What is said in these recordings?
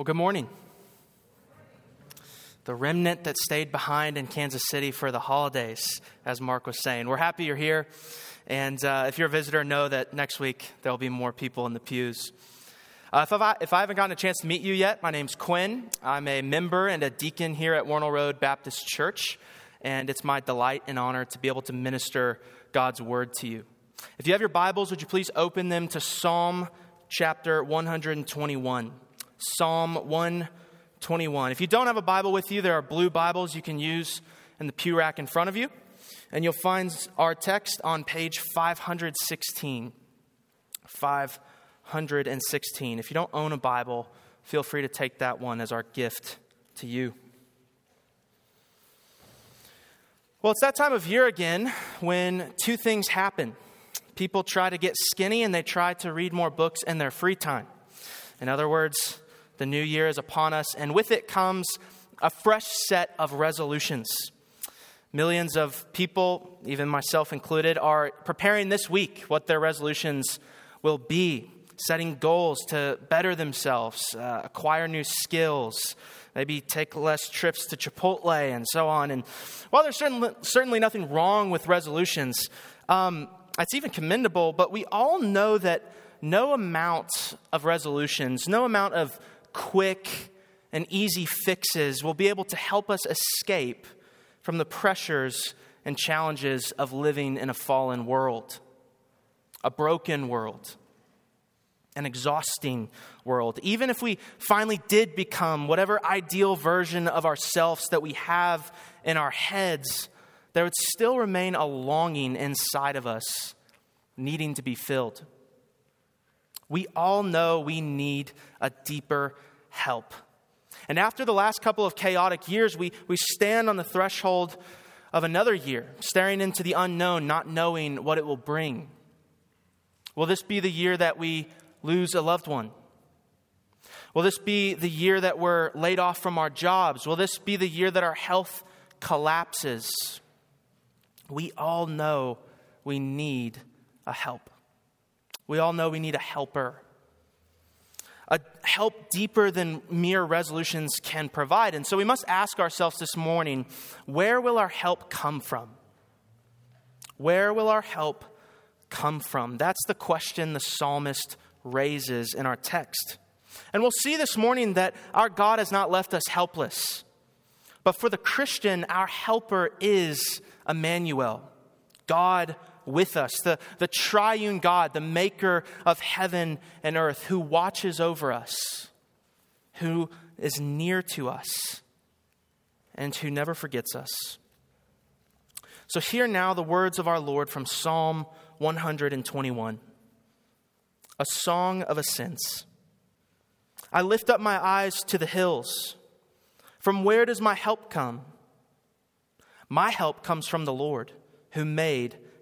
Well, good morning. The remnant that stayed behind in Kansas City for the holidays, as Mark was saying. We're happy you're here. And uh, if you're a visitor, know that next week there'll be more people in the pews. Uh, if, I, if I haven't gotten a chance to meet you yet, my name's Quinn. I'm a member and a deacon here at Wornall Road Baptist Church. And it's my delight and honor to be able to minister God's word to you. If you have your Bibles, would you please open them to Psalm chapter 121? Psalm 121. If you don't have a Bible with you, there are blue Bibles you can use in the pew rack in front of you. And you'll find our text on page 516. 516. If you don't own a Bible, feel free to take that one as our gift to you. Well, it's that time of year again when two things happen. People try to get skinny and they try to read more books in their free time. In other words, the new year is upon us, and with it comes a fresh set of resolutions. Millions of people, even myself included, are preparing this week what their resolutions will be, setting goals to better themselves, uh, acquire new skills, maybe take less trips to Chipotle, and so on. And while there's certainly, certainly nothing wrong with resolutions, um, it's even commendable, but we all know that no amount of resolutions, no amount of quick and easy fixes will be able to help us escape from the pressures and challenges of living in a fallen world, a broken world, an exhausting world. Even if we finally did become whatever ideal version of ourselves that we have in our heads, there would still remain a longing inside of us needing to be filled. We all know we need a deeper help. And after the last couple of chaotic years, we, we stand on the threshold of another year, staring into the unknown, not knowing what it will bring. Will this be the year that we lose a loved one? Will this be the year that we're laid off from our jobs? Will this be the year that our health collapses? We all know we need a help. We all know we need a helper. A help deeper than mere resolutions can provide. And so we must ask ourselves this morning where will our help come from? Where will our help come from? That's the question the psalmist raises in our text. And we'll see this morning that our God has not left us helpless. But for the Christian, our helper is Emmanuel, God with us, the, the triune God, the maker of heaven and earth, who watches over us, who is near to us, and who never forgets us. So, hear now the words of our Lord from Psalm 121, a song of ascents. I lift up my eyes to the hills. From where does my help come? My help comes from the Lord, who made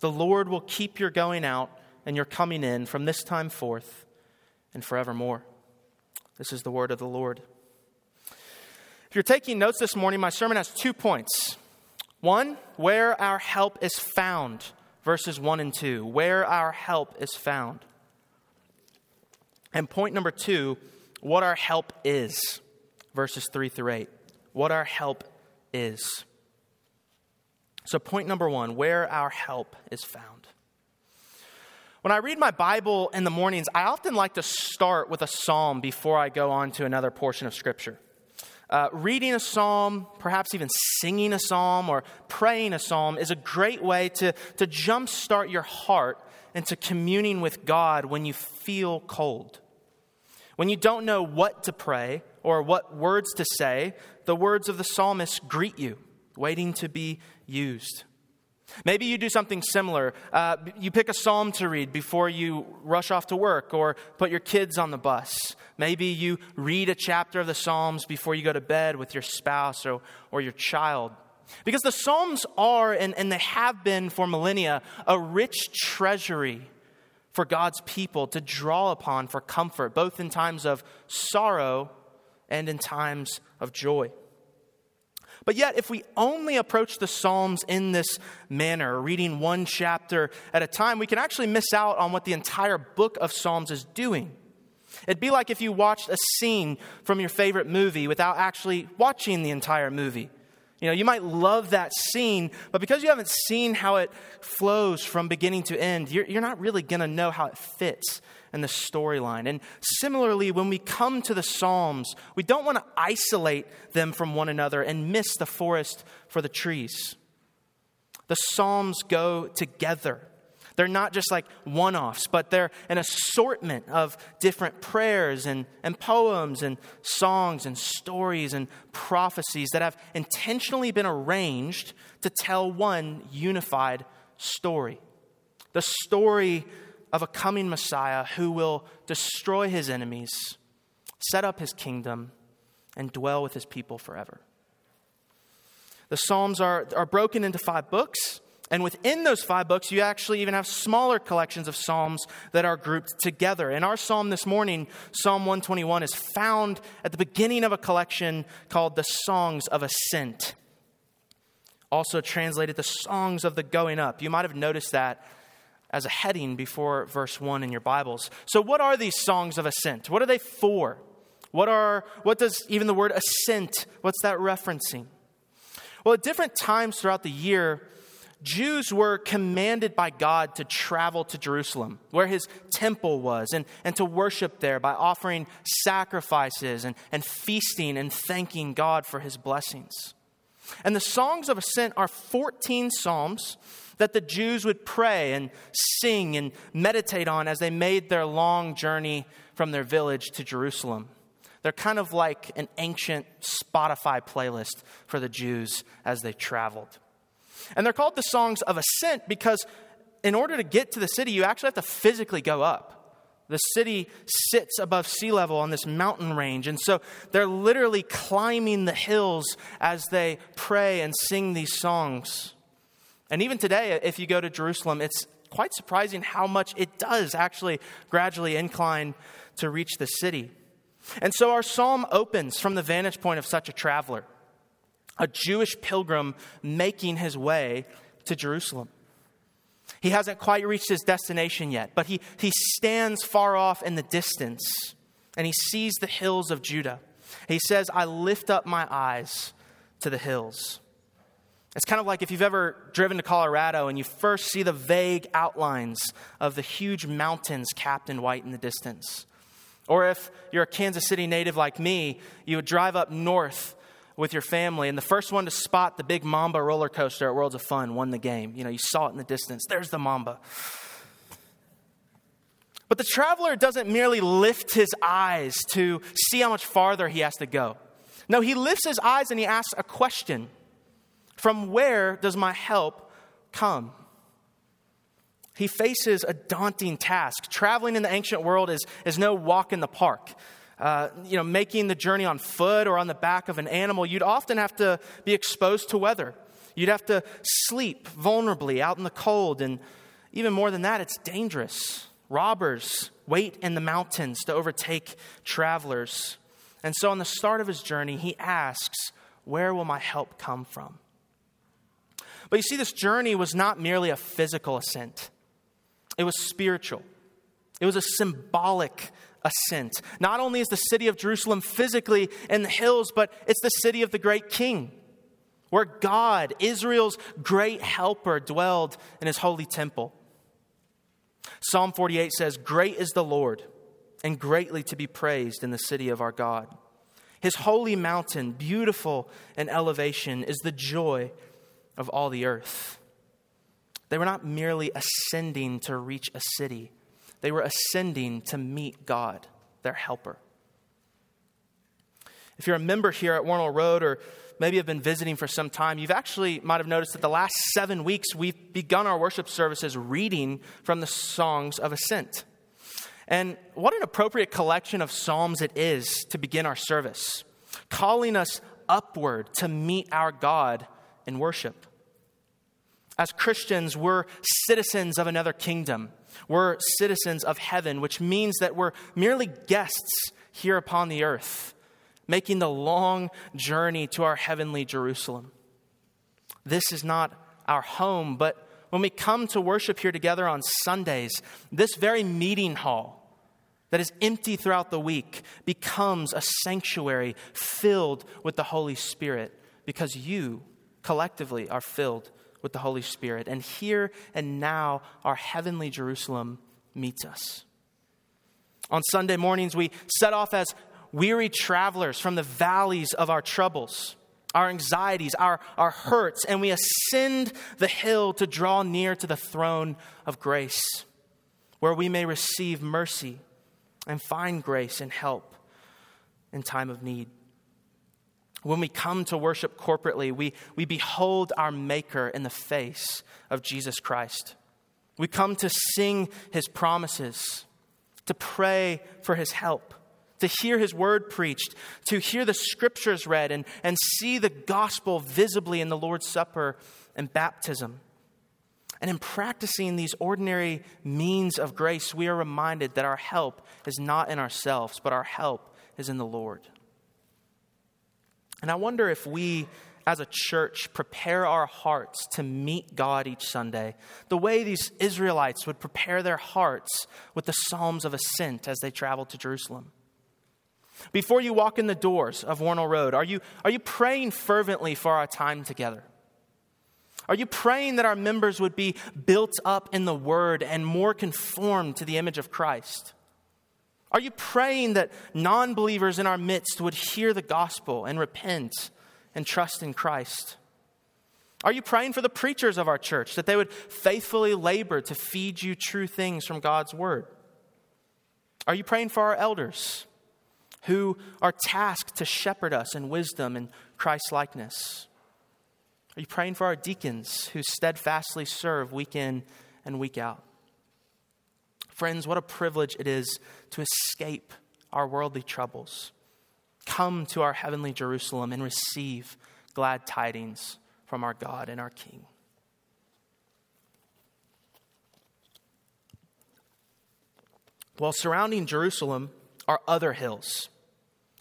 The Lord will keep your going out and your coming in from this time forth and forevermore. This is the word of the Lord. If you're taking notes this morning, my sermon has two points. One, where our help is found, verses 1 and 2. Where our help is found. And point number two, what our help is, verses 3 through 8. What our help is. So, point number one where our help is found. When I read my Bible in the mornings, I often like to start with a psalm before I go on to another portion of Scripture. Uh, reading a psalm, perhaps even singing a psalm or praying a psalm, is a great way to, to jumpstart your heart into communing with God when you feel cold. When you don't know what to pray or what words to say, the words of the psalmist greet you, waiting to be used. Maybe you do something similar. Uh, you pick a psalm to read before you rush off to work or put your kids on the bus. Maybe you read a chapter of the Psalms before you go to bed with your spouse or, or your child. Because the Psalms are, and, and they have been for millennia, a rich treasury for God's people to draw upon for comfort, both in times of sorrow and in times of joy. But yet, if we only approach the Psalms in this manner, reading one chapter at a time, we can actually miss out on what the entire book of Psalms is doing. It'd be like if you watched a scene from your favorite movie without actually watching the entire movie. You know, you might love that scene, but because you haven't seen how it flows from beginning to end, you're, you're not really going to know how it fits and the storyline. And similarly, when we come to the Psalms, we don't want to isolate them from one another and miss the forest for the trees. The Psalms go together. They're not just like one offs, but they're an assortment of different prayers and, and poems and songs and stories and prophecies that have intentionally been arranged to tell one unified story. The story of a coming Messiah who will destroy his enemies, set up his kingdom, and dwell with his people forever. The Psalms are, are broken into five books. And within those five books, you actually even have smaller collections of Psalms that are grouped together. And our Psalm this morning, Psalm 121, is found at the beginning of a collection called the Songs of Ascent. Also translated the Songs of the Going Up. You might have noticed that as a heading before verse 1 in your Bibles. So, what are these songs of ascent? What are they for? What, are, what does even the word ascent, what's that referencing? Well, at different times throughout the year, Jews were commanded by God to travel to Jerusalem, where his temple was, and, and to worship there by offering sacrifices and, and feasting and thanking God for his blessings. And the Songs of Ascent are 14 Psalms that the Jews would pray and sing and meditate on as they made their long journey from their village to Jerusalem. They're kind of like an ancient Spotify playlist for the Jews as they traveled. And they're called the songs of ascent because in order to get to the city, you actually have to physically go up. The city sits above sea level on this mountain range. And so they're literally climbing the hills as they pray and sing these songs. And even today, if you go to Jerusalem, it's quite surprising how much it does actually gradually incline to reach the city. And so our psalm opens from the vantage point of such a traveler a Jewish pilgrim making his way to Jerusalem. He hasn't quite reached his destination yet, but he, he stands far off in the distance and he sees the hills of Judah. He says, I lift up my eyes to the hills. It's kind of like if you've ever driven to Colorado and you first see the vague outlines of the huge mountains capped in white in the distance. Or if you're a Kansas City native like me, you would drive up north with your family, and the first one to spot the big Mamba roller coaster at Worlds of Fun won the game. You know, you saw it in the distance. There's the Mamba. But the traveler doesn't merely lift his eyes to see how much farther he has to go. No, he lifts his eyes and he asks a question From where does my help come? He faces a daunting task. Traveling in the ancient world is, is no walk in the park uh, you know, making the journey on foot or on the back of an animal, you'd often have to be exposed to weather. You'd have to sleep vulnerably out in the cold. And even more than that, it's dangerous. Robbers wait in the mountains to overtake travelers. And so, on the start of his journey, he asks, Where will my help come from? But you see, this journey was not merely a physical ascent, it was spiritual, it was a symbolic ascent. Not only is the city of Jerusalem physically in the hills, but it's the city of the great king, where God, Israel's great helper, dwelled in his holy temple. Psalm 48 says, Great is the Lord, and greatly to be praised in the city of our God. His holy mountain, beautiful in elevation, is the joy of all the earth. They were not merely ascending to reach a city, they were ascending to meet God, their helper. If you're a member here at Wornall Road or maybe have been visiting for some time, you've actually might have noticed that the last seven weeks we've begun our worship services reading from the songs of ascent. And what an appropriate collection of psalms it is to begin our service, calling us upward to meet our God in worship. As Christians, we're citizens of another kingdom. We're citizens of heaven, which means that we're merely guests here upon the earth making the long journey to our heavenly Jerusalem. This is not our home, but when we come to worship here together on Sundays, this very meeting hall that is empty throughout the week becomes a sanctuary filled with the Holy Spirit because you collectively are filled with the Holy Spirit. And here and now, our heavenly Jerusalem meets us. On Sunday mornings, we set off as weary travelers from the valleys of our troubles, our anxieties, our, our hurts, and we ascend the hill to draw near to the throne of grace, where we may receive mercy and find grace and help in time of need. When we come to worship corporately, we, we behold our Maker in the face of Jesus Christ. We come to sing his promises, to pray for his help to hear his word preached, to hear the scriptures read, and, and see the gospel visibly in the Lord's Supper and baptism. And in practicing these ordinary means of grace, we are reminded that our help is not in ourselves, but our help is in the Lord. And I wonder if we, as a church, prepare our hearts to meet God each Sunday the way these Israelites would prepare their hearts with the Psalms of Ascent as they traveled to Jerusalem. Before you walk in the doors of Wornall Road, are you, are you praying fervently for our time together? Are you praying that our members would be built up in the Word and more conformed to the image of Christ? Are you praying that non believers in our midst would hear the gospel and repent and trust in Christ? Are you praying for the preachers of our church that they would faithfully labor to feed you true things from God's Word? Are you praying for our elders who are tasked to shepherd us in wisdom and Christ likeness? Are you praying for our deacons who steadfastly serve week in and week out? Friends, what a privilege it is to escape our worldly troubles, come to our heavenly Jerusalem, and receive glad tidings from our God and our King. While surrounding Jerusalem are other hills.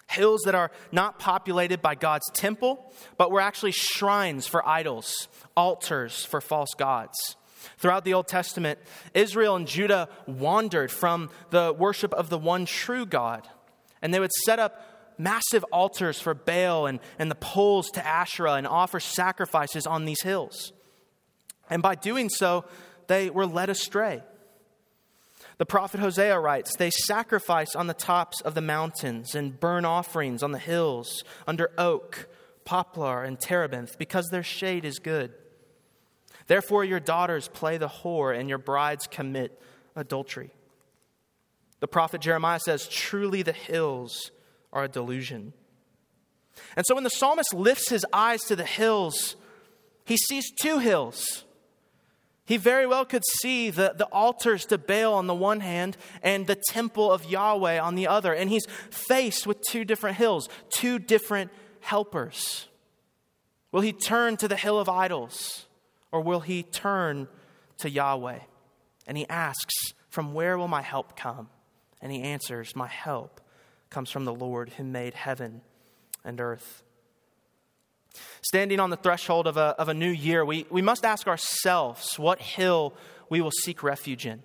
Hills that are not populated by God's temple, but were actually shrines for idols, altars for false gods. Throughout the Old Testament, Israel and Judah wandered from the worship of the one true God, and they would set up massive altars for Baal and, and the poles to Asherah and offer sacrifices on these hills. And by doing so, they were led astray. The prophet Hosea writes, They sacrifice on the tops of the mountains and burn offerings on the hills under oak, poplar, and terebinth, because their shade is good. Therefore, your daughters play the whore, and your brides commit adultery. The prophet Jeremiah says, Truly the hills are a delusion. And so when the psalmist lifts his eyes to the hills, he sees two hills he very well could see the, the altars to Baal on the one hand and the temple of Yahweh on the other. And he's faced with two different hills, two different helpers. Will he turn to the hill of idols or will he turn to Yahweh? And he asks, From where will my help come? And he answers, My help comes from the Lord who made heaven and earth. Standing on the threshold of a, of a new year, we, we must ask ourselves what hill we will seek refuge in.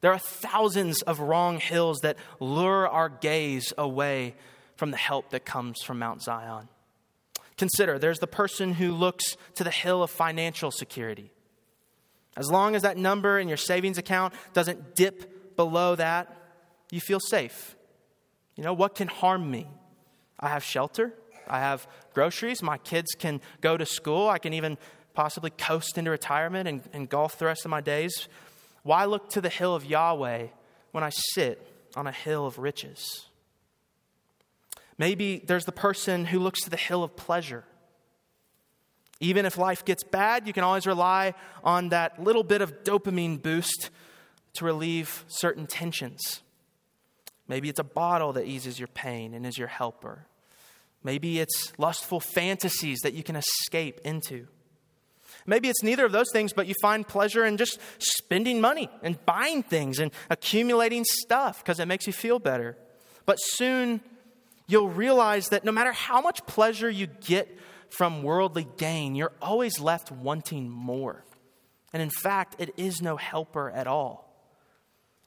There are thousands of wrong hills that lure our gaze away from the help that comes from Mount Zion. Consider there's the person who looks to the hill of financial security. As long as that number in your savings account doesn't dip below that, you feel safe. You know, what can harm me? I have shelter, I have groceries. My kids can go to school. I can even possibly coast into retirement and, and golf the rest of my days. Why look to the hill of Yahweh when I sit on a hill of riches? Maybe there's the person who looks to the hill of pleasure. Even if life gets bad, you can always rely on that little bit of dopamine boost to relieve certain tensions. Maybe it's a bottle that eases your pain and is your helper. Maybe it's lustful fantasies that you can escape into. Maybe it's neither of those things, but you find pleasure in just spending money and buying things and accumulating stuff because it makes you feel better. But soon you'll realize that no matter how much pleasure you get from worldly gain, you're always left wanting more. And in fact, it is no helper at all.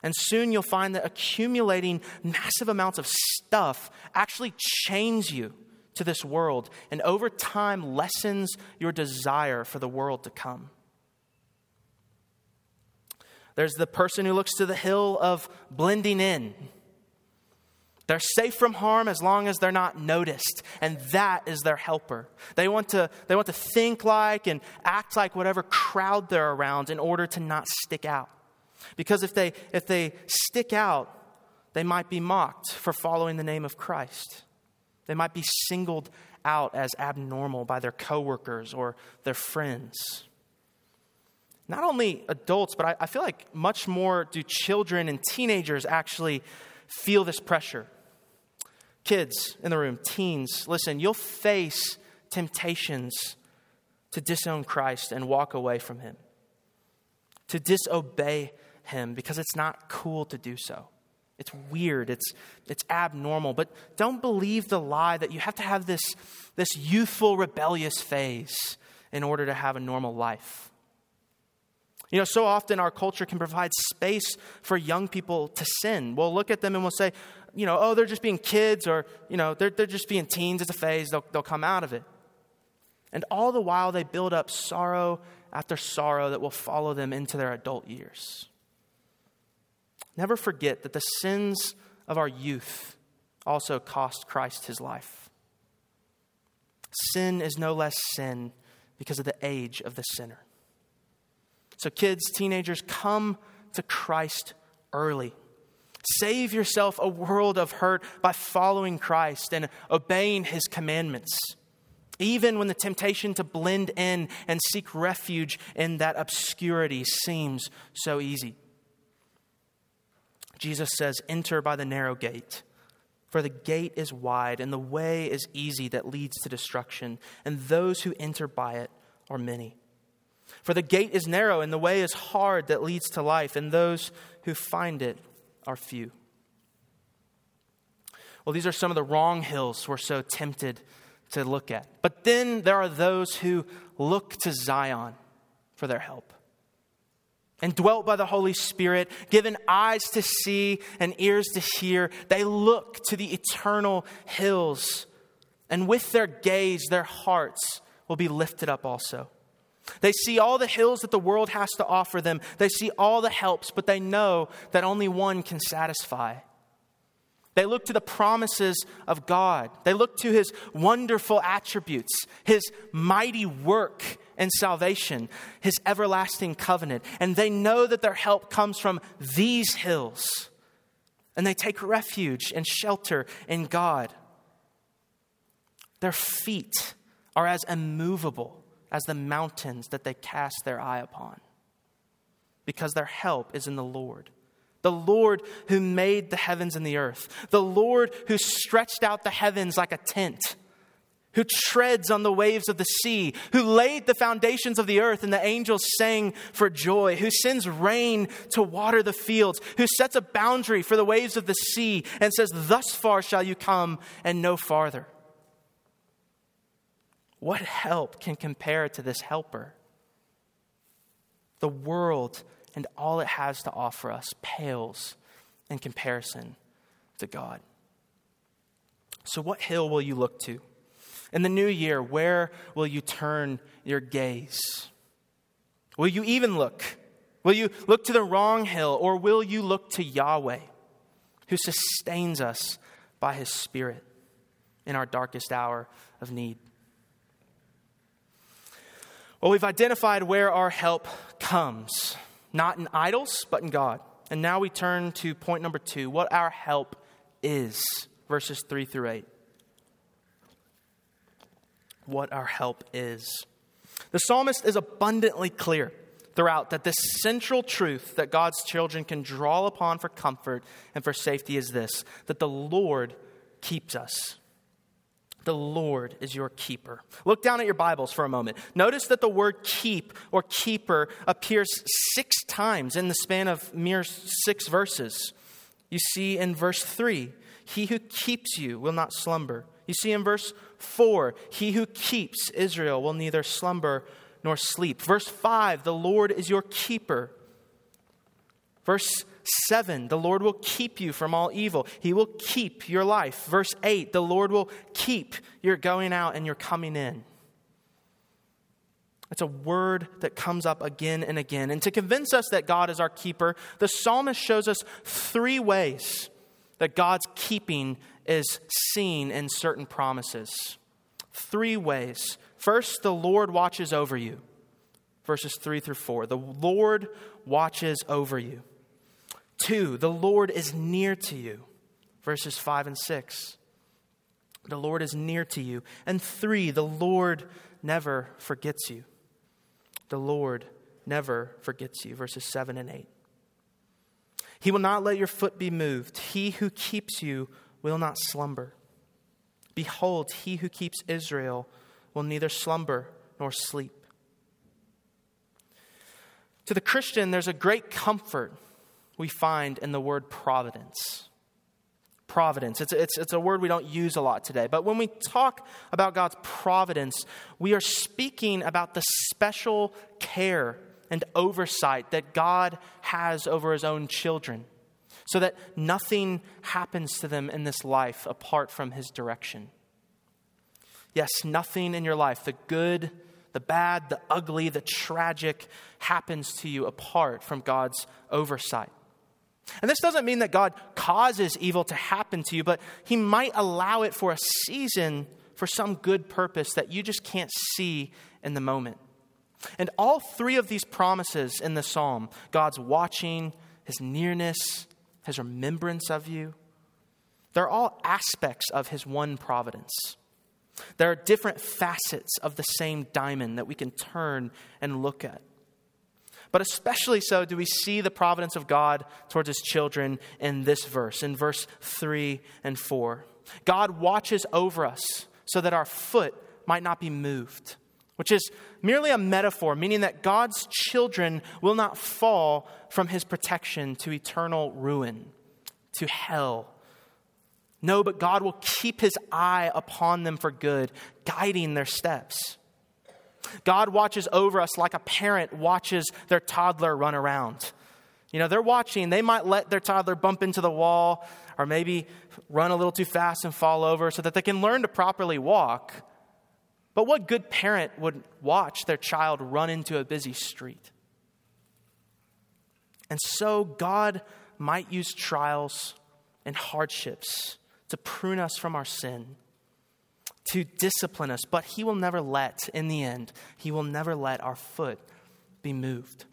And soon you'll find that accumulating massive amounts of stuff actually chains you to this world and over time lessens your desire for the world to come. There's the person who looks to the hill of blending in. They're safe from harm as long as they're not noticed, and that is their helper. They want to, they want to think like and act like whatever crowd they're around in order to not stick out. Because if they, if they stick out, they might be mocked for following the name of Christ. They might be singled out as abnormal by their coworkers or their friends. Not only adults, but I, I feel like much more do children and teenagers actually feel this pressure. Kids in the room, teens, listen, you'll face temptations to disown Christ and walk away from Him, to disobey Him because it's not cool to do so. It's weird, it's, it's abnormal. But don't believe the lie that you have to have this, this youthful, rebellious phase in order to have a normal life. You know, so often our culture can provide space for young people to sin. We'll look at them and we'll say, you know, oh, they're just being kids or, you know, they're, they're just being teens. It's a phase. They'll, they'll come out of it. And all the while, they build up sorrow after sorrow that will follow them into their adult years. Never forget that the sins of our youth also cost Christ his life. Sin is no less sin because of the age of the sinner. So, kids, teenagers, come to Christ early. Save yourself a world of hurt by following Christ and obeying his commandments, even when the temptation to blend in and seek refuge in that obscurity seems so easy. Jesus says, Enter by the narrow gate. For the gate is wide and the way is easy that leads to destruction, and those who enter by it are many. For the gate is narrow and the way is hard that leads to life, and those who find it are few. Well, these are some of the wrong hills we're so tempted to look at. But then there are those who look to Zion for their help and dwelt by the Holy Spirit, given eyes to see and ears to hear, they look to the eternal hills. And with their gaze, their hearts will be lifted up also. They see all the hills that the world has to offer them. They see all the helps, but they know that only one can satisfy. They look to the promises of God. They look to his wonderful attributes, his mighty work and salvation, his everlasting covenant. And they know that their help comes from these hills. And they take refuge and shelter in God. Their feet are as immovable as the mountains that they cast their eye upon, because their help is in the Lord. The Lord who made the heavens and the earth, the Lord who stretched out the heavens like a tent, who treads on the waves of the sea, who laid the foundations of the earth. And the angels sang for joy, who sends rain to water the fields, who sets a boundary for the waves of the sea. And says, Thus far shall you come and no farther. What help can compare to this helper? The world and all it has to offer us pales in comparison to God. So, what hill will you look to? In the new year, where will you turn your gaze? Will you even look? Will you look to the wrong hill, or will you look to Yahweh, who sustains us by his Spirit in our darkest hour of need? Well, we've identified where our help comes not in idols, but in God. And now we turn to point number two what our help is, verses three through eight. what our help is. The psalmist is abundantly clear throughout that this central truth that God's children can draw upon for comfort and for safety is this that the Lord keeps us. The Lord is your keeper. Look down at your Bibles for a moment. Notice that the word keep or keeper appears six times in the span of mere six verses. You see in verse 3, he who keeps you will not slumber. You see in verse 4, he who keeps Israel will neither slumber nor sleep. Verse 5, the Lord is your keeper. Verse 7, the Lord will keep you from all evil. He will keep your life. Verse 8, the Lord will keep your going out and your coming in. It's a word that comes up again and again. And to convince us that God is our keeper, the psalmist shows us three ways that God's keeping is seen in certain promises. Three ways. First, the Lord watches over you. Verses 3 through 4. The Lord watches over you. Two, the Lord is near to you. Verses 5 and 6. The Lord is near to you. And three, the Lord never forgets you. The Lord never forgets you. Verses 7 and 8. He will not let your foot be moved. He who keeps you will not slumber. Behold, he who keeps Israel will neither slumber nor sleep. To the Christian, there's a great comfort we find in the word providence. Providence. It's, it's, it's a word we don't use a lot today. But when we talk about God's providence, we are speaking about the special care and oversight that God has over his own children so that nothing happens to them in this life apart from his direction. Yes, nothing in your life, the good, the bad, the ugly, the tragic, happens to you apart from God's oversight. And this doesn't mean that God causes evil to happen to you, but He might allow it for a season for some good purpose that you just can't see in the moment. And all three of these promises in the psalm God's watching, His nearness, His remembrance of you they're all aspects of His one providence. There are different facets of the same diamond that we can turn and look at. But especially so do we see the providence of God towards his children in this verse, in verse 3 and 4. God watches over us so that our foot might not be moved, which is merely a metaphor, meaning that God's children will not fall from his protection to eternal ruin, to hell. No, but God will keep his eye upon them for good, guiding their steps. God watches over us like a parent watches their toddler run around. You know, they're watching, they might let their toddler bump into the wall or maybe run a little too fast and fall over so that they can learn to properly walk. But what good parent would watch their child run into a busy street? And so God might use trials and hardships to prune us from our sin to discipline us, but He will never let, in the end, He will never let our foot be moved.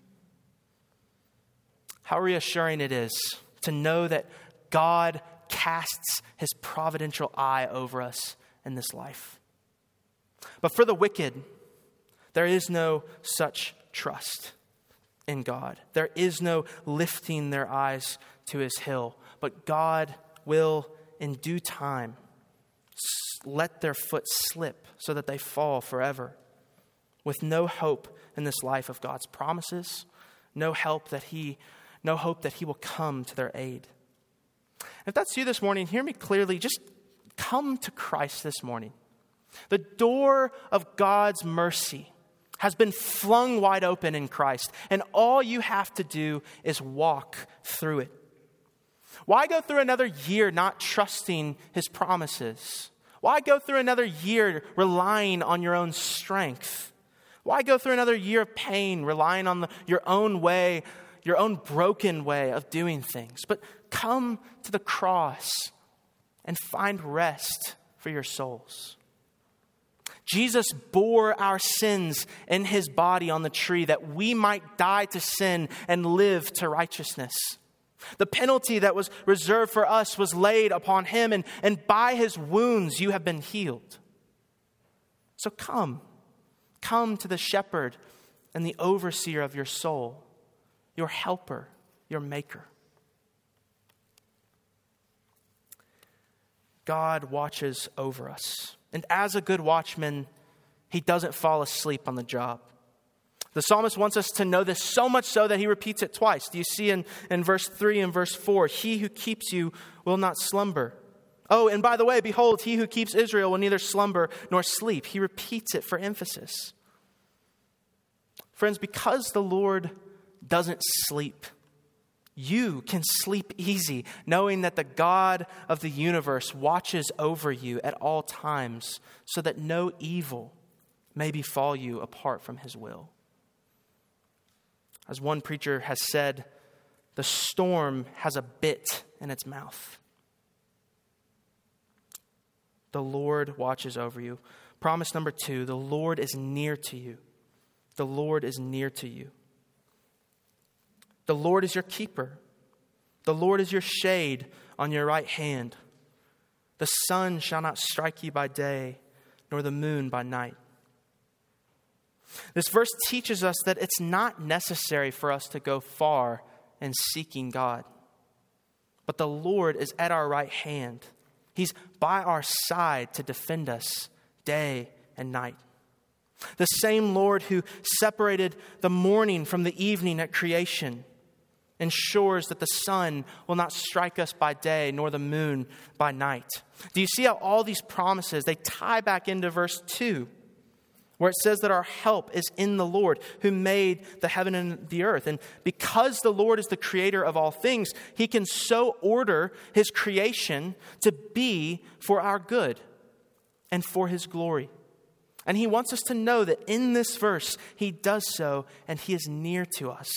How reassuring it is to know that God casts His providential eye over us in this life. But for the wicked, there is no such trust in God. There is no lifting their eyes to His hill, but God will, in due time, let their foot slip so that they fall forever, with no hope in this life of God's promises, no help that He, no hope that He will come to their aid. If that's you this morning, hear me clearly. Just come to Christ this morning. The door of God's mercy has been flung wide open in Christ, and all you have to do is walk through it. Why go through another year not trusting His promises? Why go through another year relying on your own strength? Why go through another year of pain relying on the, your own way, your own broken way of doing things? But come to the cross and find rest for your souls. Jesus bore our sins in his body on the tree that we might die to sin and live to righteousness. The penalty that was reserved for us was laid upon him, and, and by his wounds you have been healed. So come. Come to the shepherd and the overseer of your soul, your helper, your maker. God watches over us. And as a good watchman, he doesn't fall asleep on the job. The psalmist wants us to know this so much so that he repeats it twice. Do you see in, in verse 3 and verse 4? He who keeps you will not slumber. Oh, and by the way, behold, he who keeps Israel will neither slumber nor sleep. He repeats it for emphasis. Friends, because the Lord doesn't sleep, you can sleep easy, knowing that the God of the universe watches over you at all times so that no evil may befall you apart from his will. As one preacher has said, the storm has a bit in its mouth. The Lord watches over you. Promise number two the Lord is near to you. The Lord is near to you. The Lord is your keeper. The Lord is your shade on your right hand. The sun shall not strike you by day, nor the moon by night. This verse teaches us that it's not necessary for us to go far in seeking God. But the Lord is at our right hand. He's by our side to defend us day and night. The same Lord who separated the morning from the evening at creation ensures that the sun will not strike us by day nor the moon by night. Do you see how all these promises they tie back into verse 2? Where it says that our help is in the Lord who made the heaven and the earth. And because the Lord is the creator of all things, he can so order his creation to be for our good and for his glory. And he wants us to know that in this verse, he does so and he is near to us.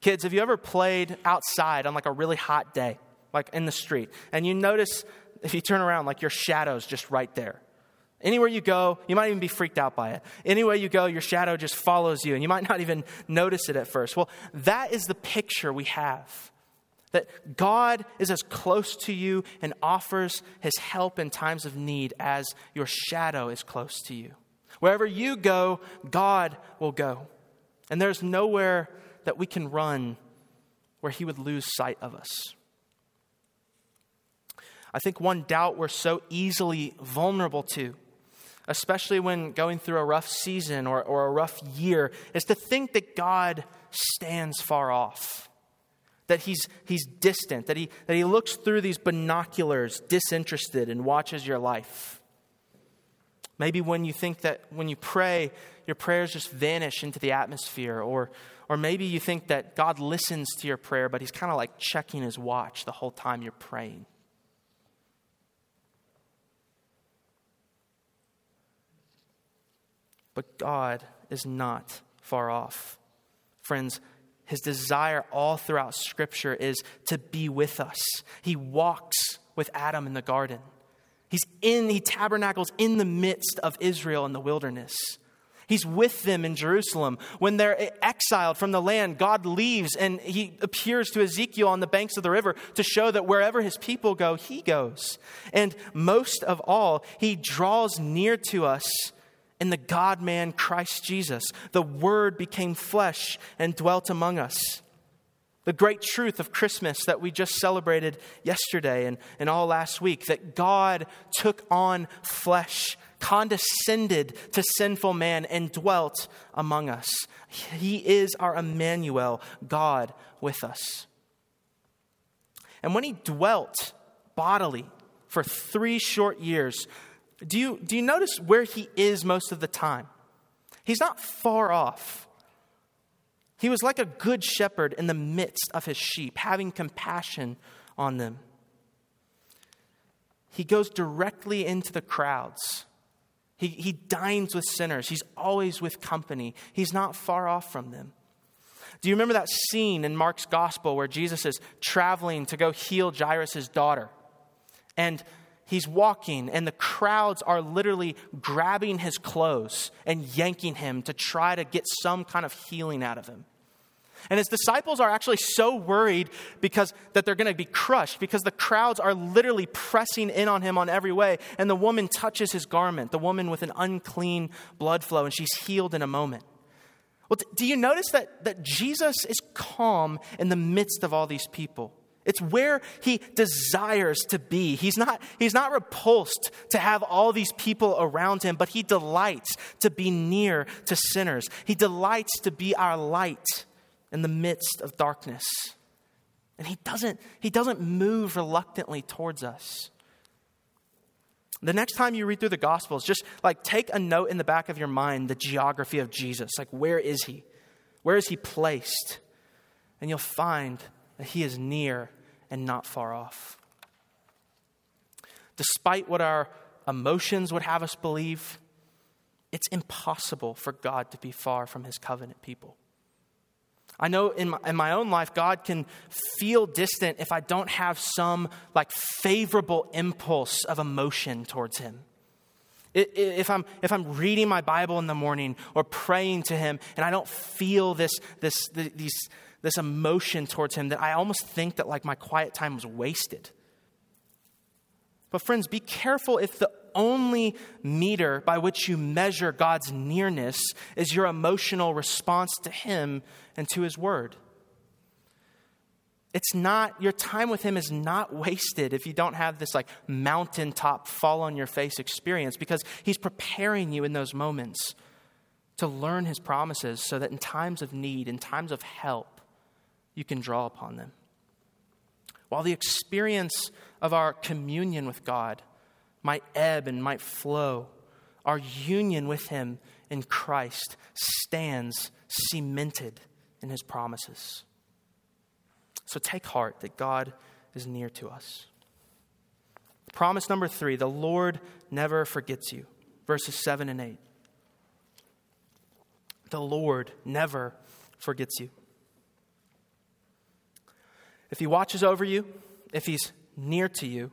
Kids, have you ever played outside on like a really hot day, like in the street, and you notice if you turn around, like your shadow's just right there? Anywhere you go, you might even be freaked out by it. Anywhere you go, your shadow just follows you, and you might not even notice it at first. Well, that is the picture we have that God is as close to you and offers his help in times of need as your shadow is close to you. Wherever you go, God will go. And there's nowhere that we can run where he would lose sight of us. I think one doubt we're so easily vulnerable to especially when going through a rough season or, or a rough year, is to think that God stands far off, that he's, he's distant, that he, that he looks through these binoculars, disinterested, and watches your life. Maybe when you think that when you pray, your prayers just vanish into the atmosphere, or, or maybe you think that God listens to your prayer, but he's kind of like checking his watch the whole time you're praying. But God is not far off. Friends, his desire all throughout Scripture is to be with us. He walks with Adam in the garden. He's in, he tabernacles in the midst of Israel in the wilderness. He's with them in Jerusalem. When they're exiled from the land, God leaves and he appears to Ezekiel on the banks of the river to show that wherever his people go, he goes. And most of all, he draws near to us in the God man Christ Jesus. The Word became flesh and dwelt among us. The great truth of Christmas that we just celebrated yesterday and, and all last week that God took on flesh, condescended to sinful man, and dwelt among us. He is our Emmanuel, God with us. And when he dwelt bodily for three short years, do you, do you notice where he is most of the time? He's not far off. He was like a good shepherd in the midst of his sheep, having compassion on them. He goes directly into the crowds. He, he dines with sinners. He's always with company. He's not far off from them. Do you remember that scene in Mark's gospel where Jesus is traveling to go heal Jairus' daughter? And he's walking, and the crowds are literally grabbing his clothes and yanking him to try to get some kind of healing out of him. And his disciples are actually so worried because that they're going to be crushed because the crowds are literally pressing in on him on every way. And the woman touches his garment, the woman with an unclean blood flow, and she's healed in a moment. Well, do you notice that, that Jesus is calm in the midst of all these people? It's where he desires to be. He's not, he's not repulsed to have all these people around him, but he delights to be near to sinners. He delights to be our light in the midst of darkness. And he doesn't, he doesn't move reluctantly towards us. The next time you read through the Gospels, just like take a note in the back of your mind the geography of Jesus. Like, where is he? Where is he placed? And you'll find that he is near and not far off. Despite what our emotions would have us believe, it's impossible for God to be far from his covenant people. I know in my, in my own life, God can feel distant if I don't have some like favorable impulse of emotion towards Him. If I'm, if I'm reading my Bible in the morning or praying to Him and I don't feel this, this, these, this emotion towards him that I almost think that like my quiet time was wasted. But friends, be careful if the only meter by which you measure God's nearness is your emotional response to him and to his word. It's not, your time with him is not wasted if you don't have this like mountaintop fall on your face experience because he's preparing you in those moments to learn his promises so that in times of need, in times of help, you can draw upon them. While the experience of our communion with God might ebb and might flow, our union with Him in Christ stands cemented in His promises. So take heart that God is near to us. Promise number three the Lord never forgets you. Verses 7 and 8. The Lord never forgets you. If he watches over you, if he's near to you,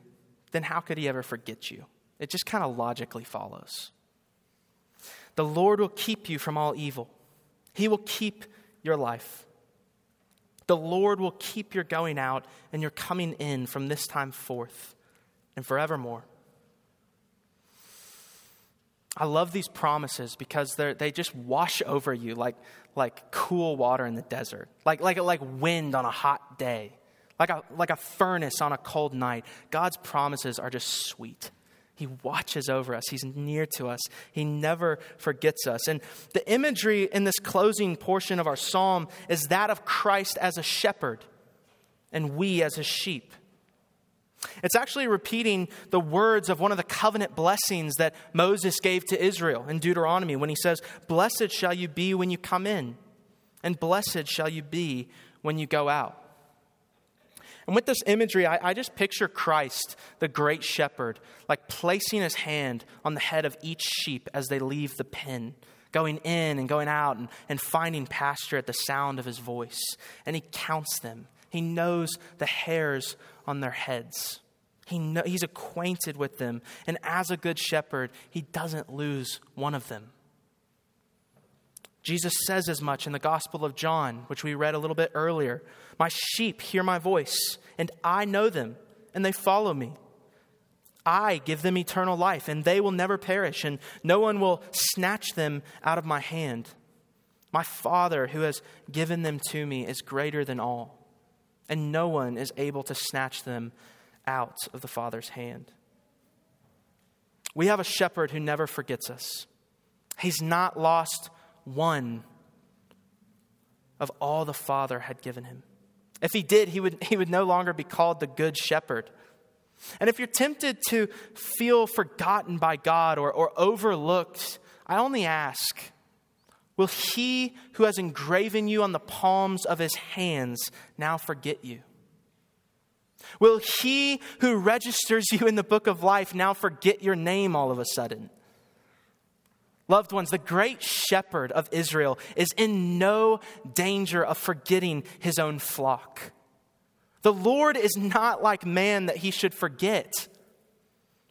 then how could he ever forget you? It just kind of logically follows. The Lord will keep you from all evil, he will keep your life. The Lord will keep your going out and your coming in from this time forth and forevermore. I love these promises because they just wash over you like, like cool water in the desert, like, like, like wind on a hot day like a, like a furnace on a cold night. God's promises are just sweet. He watches over us. He's near to us. He never forgets us. And the imagery in this closing portion of our psalm is that of Christ as a shepherd and we as his sheep. It's actually repeating the words of one of the covenant blessings that Moses gave to Israel in Deuteronomy when he says, Blessed shall you be when you come in, and blessed shall you be when you go out. And with this imagery, I, I, just picture Christ, the great shepherd, like placing his hand on the head of each sheep as they leave the pen, going in and going out and, and finding pasture at the sound of his voice. And he counts them, he knows the hairs on their heads. He know, he's acquainted with them. And as a good shepherd, he doesn't lose one of them. Jesus says as much in the Gospel of John, which we read a little bit earlier. My sheep hear my voice, and I know them, and they follow me. I give them eternal life, and they will never perish, and no one will snatch them out of my hand. My Father, who has given them to me, is greater than all, and no one is able to snatch them out of the Father's hand. We have a shepherd who never forgets us. He's not lost one of all the Father had given him. If he did, he would, he would no longer be called the Good Shepherd. And if you're tempted to feel forgotten by God or, or overlooked, I only ask Will he who has engraven you on the palms of his hands now forget you? Will he who registers you in the book of life now forget your name all of a sudden? Loved ones, the great shepherd of Israel is in no danger of forgetting his own flock. The Lord is not like man that he should forget.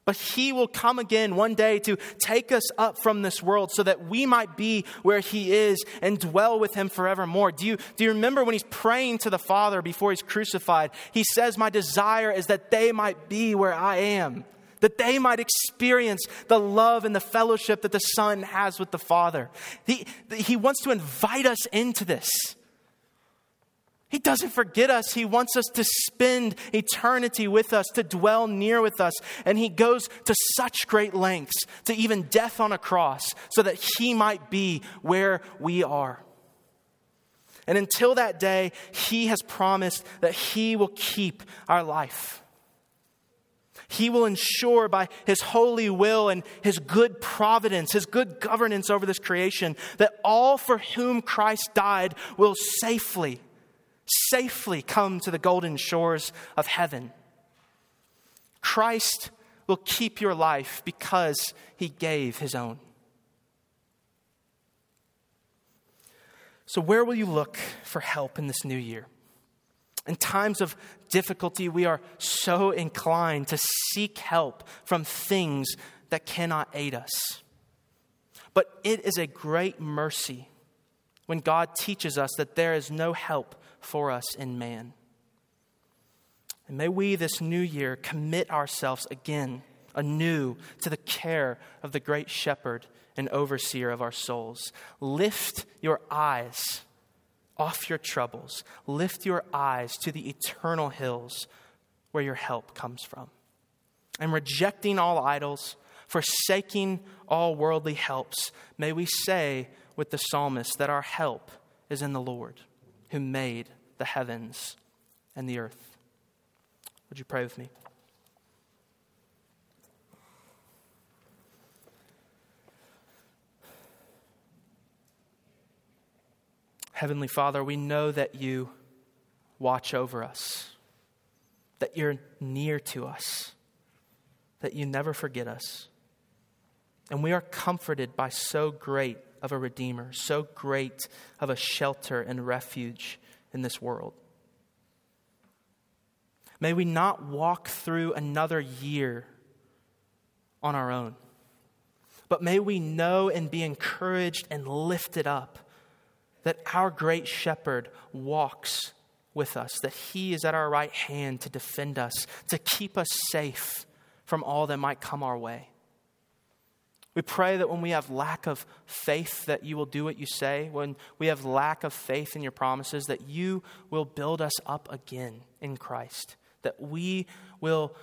But he will come again one day to take us up from this world so that we might be where he is and dwell with him forevermore. Do you, do you remember when he's praying to the Father before he's crucified? He says, My desire is that they might be where I am, that they might experience the love and the fellowship that the Son has with the Father. He, he wants to invite us into this. He doesn't forget us. He wants us to spend eternity with us, to dwell near with us. And He goes to such great lengths, to even death on a cross, so that He might be where we are. And until that day, He has promised that He will keep our life. He will ensure by His holy will and His good providence, His good governance over this creation, that all for whom Christ died will safely safely come to the golden shores of heaven. Christ will keep your life because he gave his own. So, where will you look for help in this new year? In times of difficulty, we are so inclined to seek help from things that cannot aid us. But it is a great mercy when God teaches us that there is no help for us in man. And may we this new year commit ourselves again, anew, to the care of the great shepherd and overseer of our souls. Lift your eyes off your troubles, lift your eyes to the eternal hills where your help comes from. And rejecting all idols, forsaking all worldly helps, may we say with the psalmist that our help is in the Lord who made the heavens and the earth. Would you pray with me? Heavenly Father, we know that you watch over us, that you're near to us, that you never forget us. And we are comforted by so great of a Redeemer, so great of a shelter and refuge in this world. May we not walk through another year on our own, but may we know and be encouraged and lifted up that our great shepherd walks with us, that he is at our right hand to defend us, to keep us safe from all that might come our way. We pray that when we have lack of faith, that you will do what you say. When we have lack of faith in your promises, that you will build us up again in Christ. That we will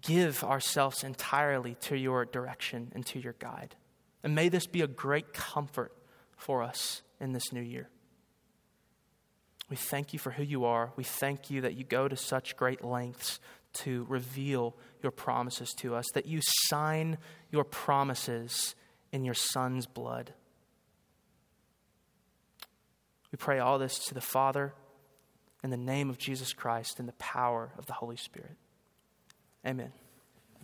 give ourselves entirely to your direction and to your guide. And may this be a great comfort for us in this new year. We thank you for who you are. We thank you that you go to such great lengths to reveal your promises to us, that you sign your promises in your Son's blood. We pray all this to the Father in the name of Jesus Christ and the power of the Holy Spirit. Amen.